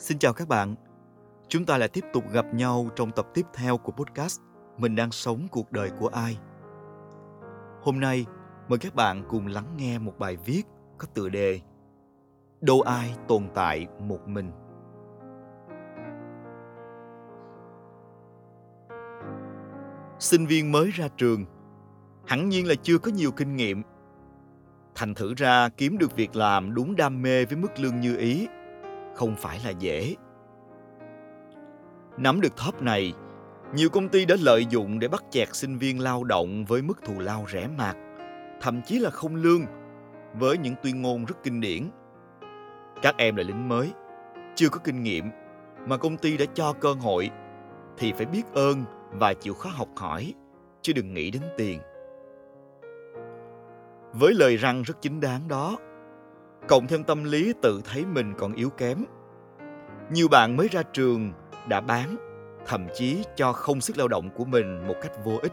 Xin chào các bạn. Chúng ta lại tiếp tục gặp nhau trong tập tiếp theo của podcast Mình đang sống cuộc đời của ai. Hôm nay, mời các bạn cùng lắng nghe một bài viết có tựa đề Đâu ai tồn tại một mình. Sinh viên mới ra trường, hẳn nhiên là chưa có nhiều kinh nghiệm. Thành thử ra kiếm được việc làm đúng đam mê với mức lương như ý không phải là dễ. Nắm được thóp này, nhiều công ty đã lợi dụng để bắt chẹt sinh viên lao động với mức thù lao rẻ mạt, thậm chí là không lương, với những tuyên ngôn rất kinh điển. Các em là lính mới, chưa có kinh nghiệm, mà công ty đã cho cơ hội, thì phải biết ơn và chịu khó học hỏi, chứ đừng nghĩ đến tiền. Với lời răng rất chính đáng đó, cộng thêm tâm lý tự thấy mình còn yếu kém. Nhiều bạn mới ra trường đã bán, thậm chí cho không sức lao động của mình một cách vô ích.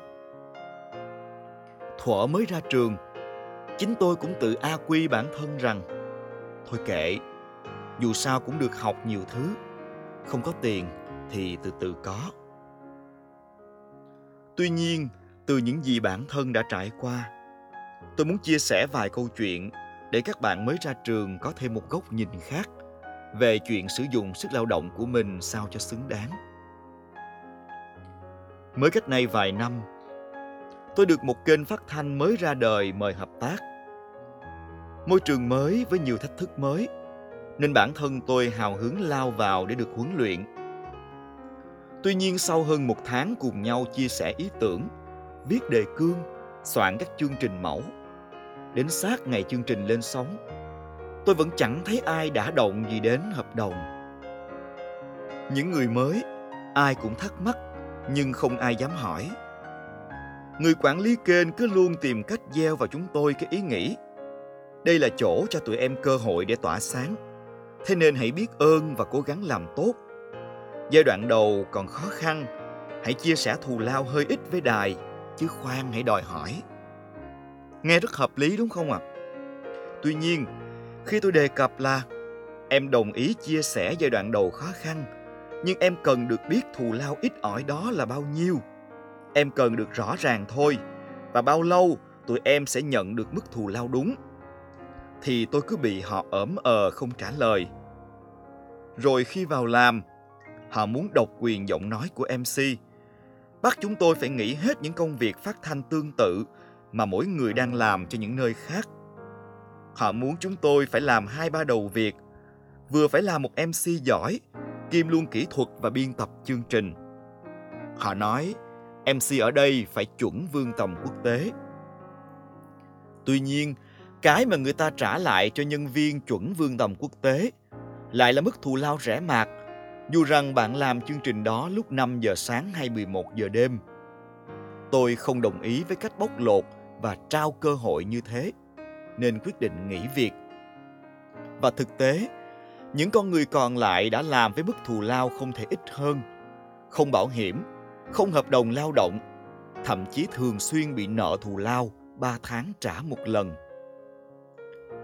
Thuở mới ra trường, chính tôi cũng tự a quy bản thân rằng thôi kệ, dù sao cũng được học nhiều thứ, không có tiền thì từ từ có. Tuy nhiên, từ những gì bản thân đã trải qua, tôi muốn chia sẻ vài câu chuyện để các bạn mới ra trường có thêm một góc nhìn khác về chuyện sử dụng sức lao động của mình sao cho xứng đáng. Mới cách đây vài năm, tôi được một kênh phát thanh mới ra đời mời hợp tác. Môi trường mới với nhiều thách thức mới, nên bản thân tôi hào hứng lao vào để được huấn luyện. Tuy nhiên sau hơn một tháng cùng nhau chia sẻ ý tưởng, viết đề cương, soạn các chương trình mẫu, đến sát ngày chương trình lên sóng. Tôi vẫn chẳng thấy ai đã động gì đến hợp đồng. Những người mới, ai cũng thắc mắc, nhưng không ai dám hỏi. Người quản lý kênh cứ luôn tìm cách gieo vào chúng tôi cái ý nghĩ. Đây là chỗ cho tụi em cơ hội để tỏa sáng. Thế nên hãy biết ơn và cố gắng làm tốt. Giai đoạn đầu còn khó khăn, hãy chia sẻ thù lao hơi ít với đài, chứ khoan hãy đòi hỏi. Nghe rất hợp lý đúng không ạ? À? Tuy nhiên, khi tôi đề cập là em đồng ý chia sẻ giai đoạn đầu khó khăn, nhưng em cần được biết thù lao ít ỏi đó là bao nhiêu. Em cần được rõ ràng thôi và bao lâu tụi em sẽ nhận được mức thù lao đúng. Thì tôi cứ bị họ ẩm ờ không trả lời. Rồi khi vào làm, họ muốn độc quyền giọng nói của MC. Bắt chúng tôi phải nghĩ hết những công việc phát thanh tương tự mà mỗi người đang làm cho những nơi khác. Họ muốn chúng tôi phải làm hai ba đầu việc, vừa phải là một MC giỏi, kiêm luôn kỹ thuật và biên tập chương trình. Họ nói MC ở đây phải chuẩn vương tầm quốc tế. Tuy nhiên, cái mà người ta trả lại cho nhân viên chuẩn vương tầm quốc tế lại là mức thù lao rẻ mạt, dù rằng bạn làm chương trình đó lúc 5 giờ sáng hay 11 giờ đêm. Tôi không đồng ý với cách bóc lột và trao cơ hội như thế nên quyết định nghỉ việc và thực tế những con người còn lại đã làm với mức thù lao không thể ít hơn không bảo hiểm không hợp đồng lao động thậm chí thường xuyên bị nợ thù lao 3 tháng trả một lần.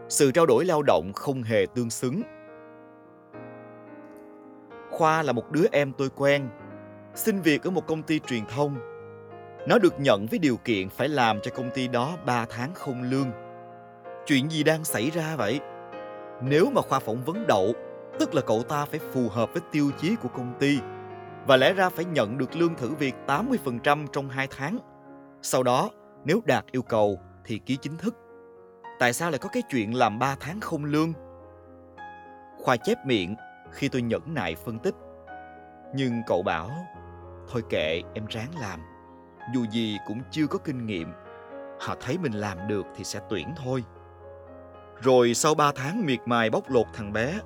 Sự trao đổi lao động không hề tương xứng. Khoa là một đứa em tôi quen, xin việc ở một công ty truyền thông nó được nhận với điều kiện phải làm cho công ty đó 3 tháng không lương. Chuyện gì đang xảy ra vậy? Nếu mà khoa phỏng vấn đậu, tức là cậu ta phải phù hợp với tiêu chí của công ty và lẽ ra phải nhận được lương thử việc 80% trong 2 tháng. Sau đó, nếu đạt yêu cầu thì ký chính thức. Tại sao lại có cái chuyện làm 3 tháng không lương? Khoa chép miệng khi tôi nhẫn nại phân tích. Nhưng cậu bảo, thôi kệ em ráng làm dù gì cũng chưa có kinh nghiệm, họ thấy mình làm được thì sẽ tuyển thôi. Rồi sau 3 tháng miệt mài bóc lột thằng bé,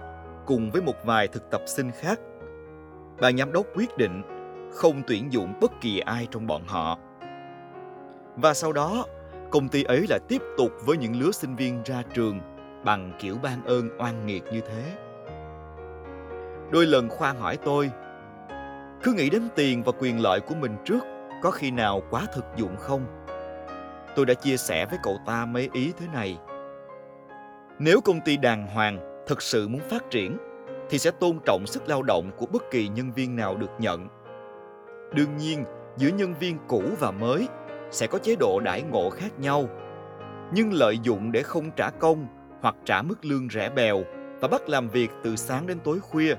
cùng với một vài thực tập sinh khác bà giám đốc quyết định không tuyển dụng bất kỳ ai trong bọn họ. Và sau đó, công ty ấy lại tiếp tục với những lứa sinh viên ra trường bằng kiểu ban ơn oan nghiệt như thế. Đôi lần khoa hỏi tôi, cứ nghĩ đến tiền và quyền lợi của mình trước có khi nào quá thực dụng không tôi đã chia sẻ với cậu ta mấy ý thế này nếu công ty đàng hoàng thực sự muốn phát triển thì sẽ tôn trọng sức lao động của bất kỳ nhân viên nào được nhận. Đương nhiên, giữa nhân viên cũ và mới sẽ có chế độ đãi ngộ khác nhau. Nhưng lợi dụng để không trả công hoặc trả mức lương rẻ bèo và bắt làm việc từ sáng đến tối khuya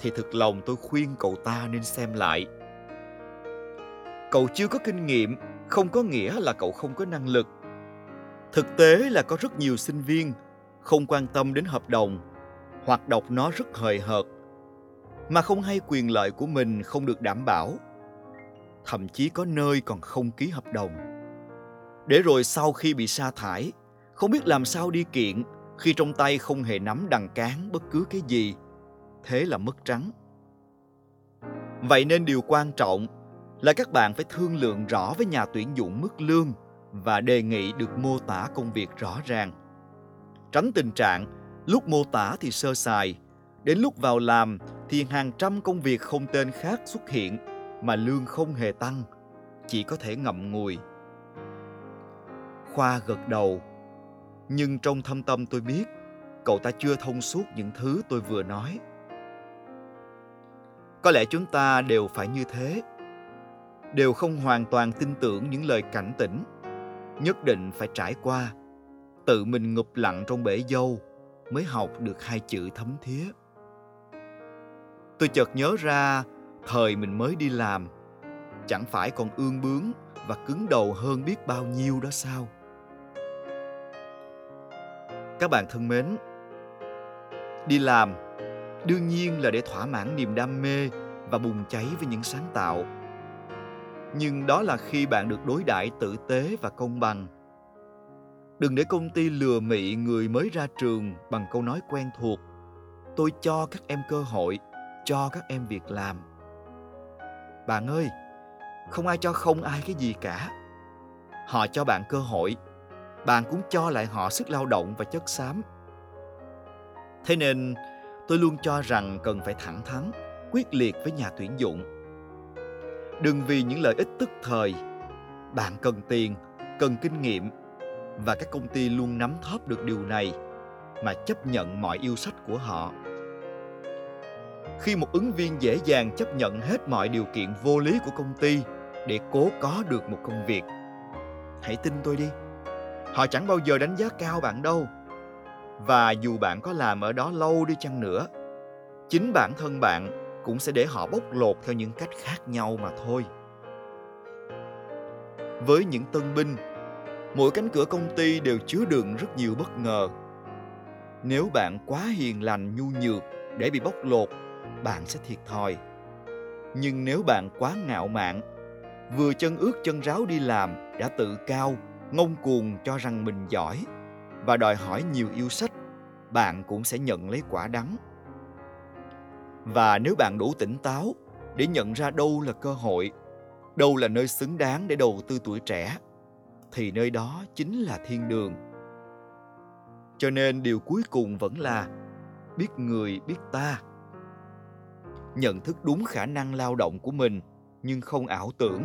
thì thực lòng tôi khuyên cậu ta nên xem lại. Cậu chưa có kinh nghiệm, không có nghĩa là cậu không có năng lực. Thực tế là có rất nhiều sinh viên không quan tâm đến hợp đồng hoặc đọc nó rất hời hợt, mà không hay quyền lợi của mình không được đảm bảo, thậm chí có nơi còn không ký hợp đồng để rồi sau khi bị sa thải, không biết làm sao đi kiện khi trong tay không hề nắm đằng cán bất cứ cái gì, thế là mất trắng vậy nên điều quan trọng là các bạn phải thương lượng rõ với nhà tuyển dụng mức lương và đề nghị được mô tả công việc rõ ràng. Tránh tình trạng, lúc mô tả thì sơ sài, đến lúc vào làm thì hàng trăm công việc không tên khác xuất hiện mà lương không hề tăng, chỉ có thể ngậm ngùi. Khoa gật đầu, nhưng trong thâm tâm tôi biết, cậu ta chưa thông suốt những thứ tôi vừa nói. Có lẽ chúng ta đều phải như thế đều không hoàn toàn tin tưởng những lời cảnh tỉnh. Nhất định phải trải qua, tự mình ngụp lặng trong bể dâu mới học được hai chữ thấm thía. Tôi chợt nhớ ra, thời mình mới đi làm, chẳng phải còn ương bướng và cứng đầu hơn biết bao nhiêu đó sao? Các bạn thân mến, đi làm đương nhiên là để thỏa mãn niềm đam mê và bùng cháy với những sáng tạo nhưng đó là khi bạn được đối đãi tử tế và công bằng. Đừng để công ty lừa mị người mới ra trường bằng câu nói quen thuộc, tôi cho các em cơ hội, cho các em việc làm. Bạn ơi, không ai cho không ai cái gì cả. Họ cho bạn cơ hội, bạn cũng cho lại họ sức lao động và chất xám. Thế nên, tôi luôn cho rằng cần phải thẳng thắn, quyết liệt với nhà tuyển dụng đừng vì những lợi ích tức thời. Bạn cần tiền, cần kinh nghiệm, và các công ty luôn nắm thóp được điều này mà chấp nhận mọi yêu sách của họ. Khi một ứng viên dễ dàng chấp nhận hết mọi điều kiện vô lý của công ty để cố có được một công việc, hãy tin tôi đi. Họ chẳng bao giờ đánh giá cao bạn đâu. Và dù bạn có làm ở đó lâu đi chăng nữa, chính bản thân bạn cũng sẽ để họ bóc lột theo những cách khác nhau mà thôi. Với những tân binh, mỗi cánh cửa công ty đều chứa đựng rất nhiều bất ngờ. Nếu bạn quá hiền lành, nhu nhược để bị bóc lột, bạn sẽ thiệt thòi. Nhưng nếu bạn quá ngạo mạn, vừa chân ướt chân ráo đi làm, đã tự cao, ngông cuồng cho rằng mình giỏi và đòi hỏi nhiều yêu sách, bạn cũng sẽ nhận lấy quả đắng và nếu bạn đủ tỉnh táo để nhận ra đâu là cơ hội, đâu là nơi xứng đáng để đầu tư tuổi trẻ, thì nơi đó chính là thiên đường. Cho nên điều cuối cùng vẫn là biết người, biết ta. Nhận thức đúng khả năng lao động của mình, nhưng không ảo tưởng.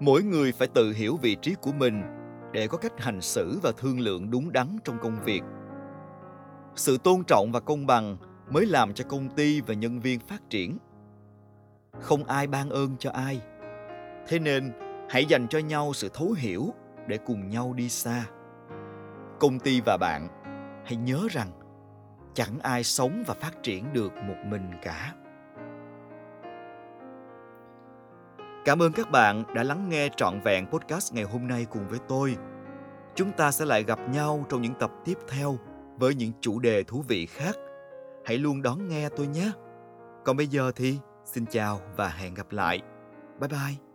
Mỗi người phải tự hiểu vị trí của mình để có cách hành xử và thương lượng đúng đắn trong công việc. Sự tôn trọng và công bằng mới làm cho công ty và nhân viên phát triển. Không ai ban ơn cho ai. Thế nên, hãy dành cho nhau sự thấu hiểu để cùng nhau đi xa. Công ty và bạn, hãy nhớ rằng chẳng ai sống và phát triển được một mình cả. Cảm ơn các bạn đã lắng nghe trọn vẹn podcast ngày hôm nay cùng với tôi. Chúng ta sẽ lại gặp nhau trong những tập tiếp theo với những chủ đề thú vị khác hãy luôn đón nghe tôi nhé. Còn bây giờ thì xin chào và hẹn gặp lại. Bye bye.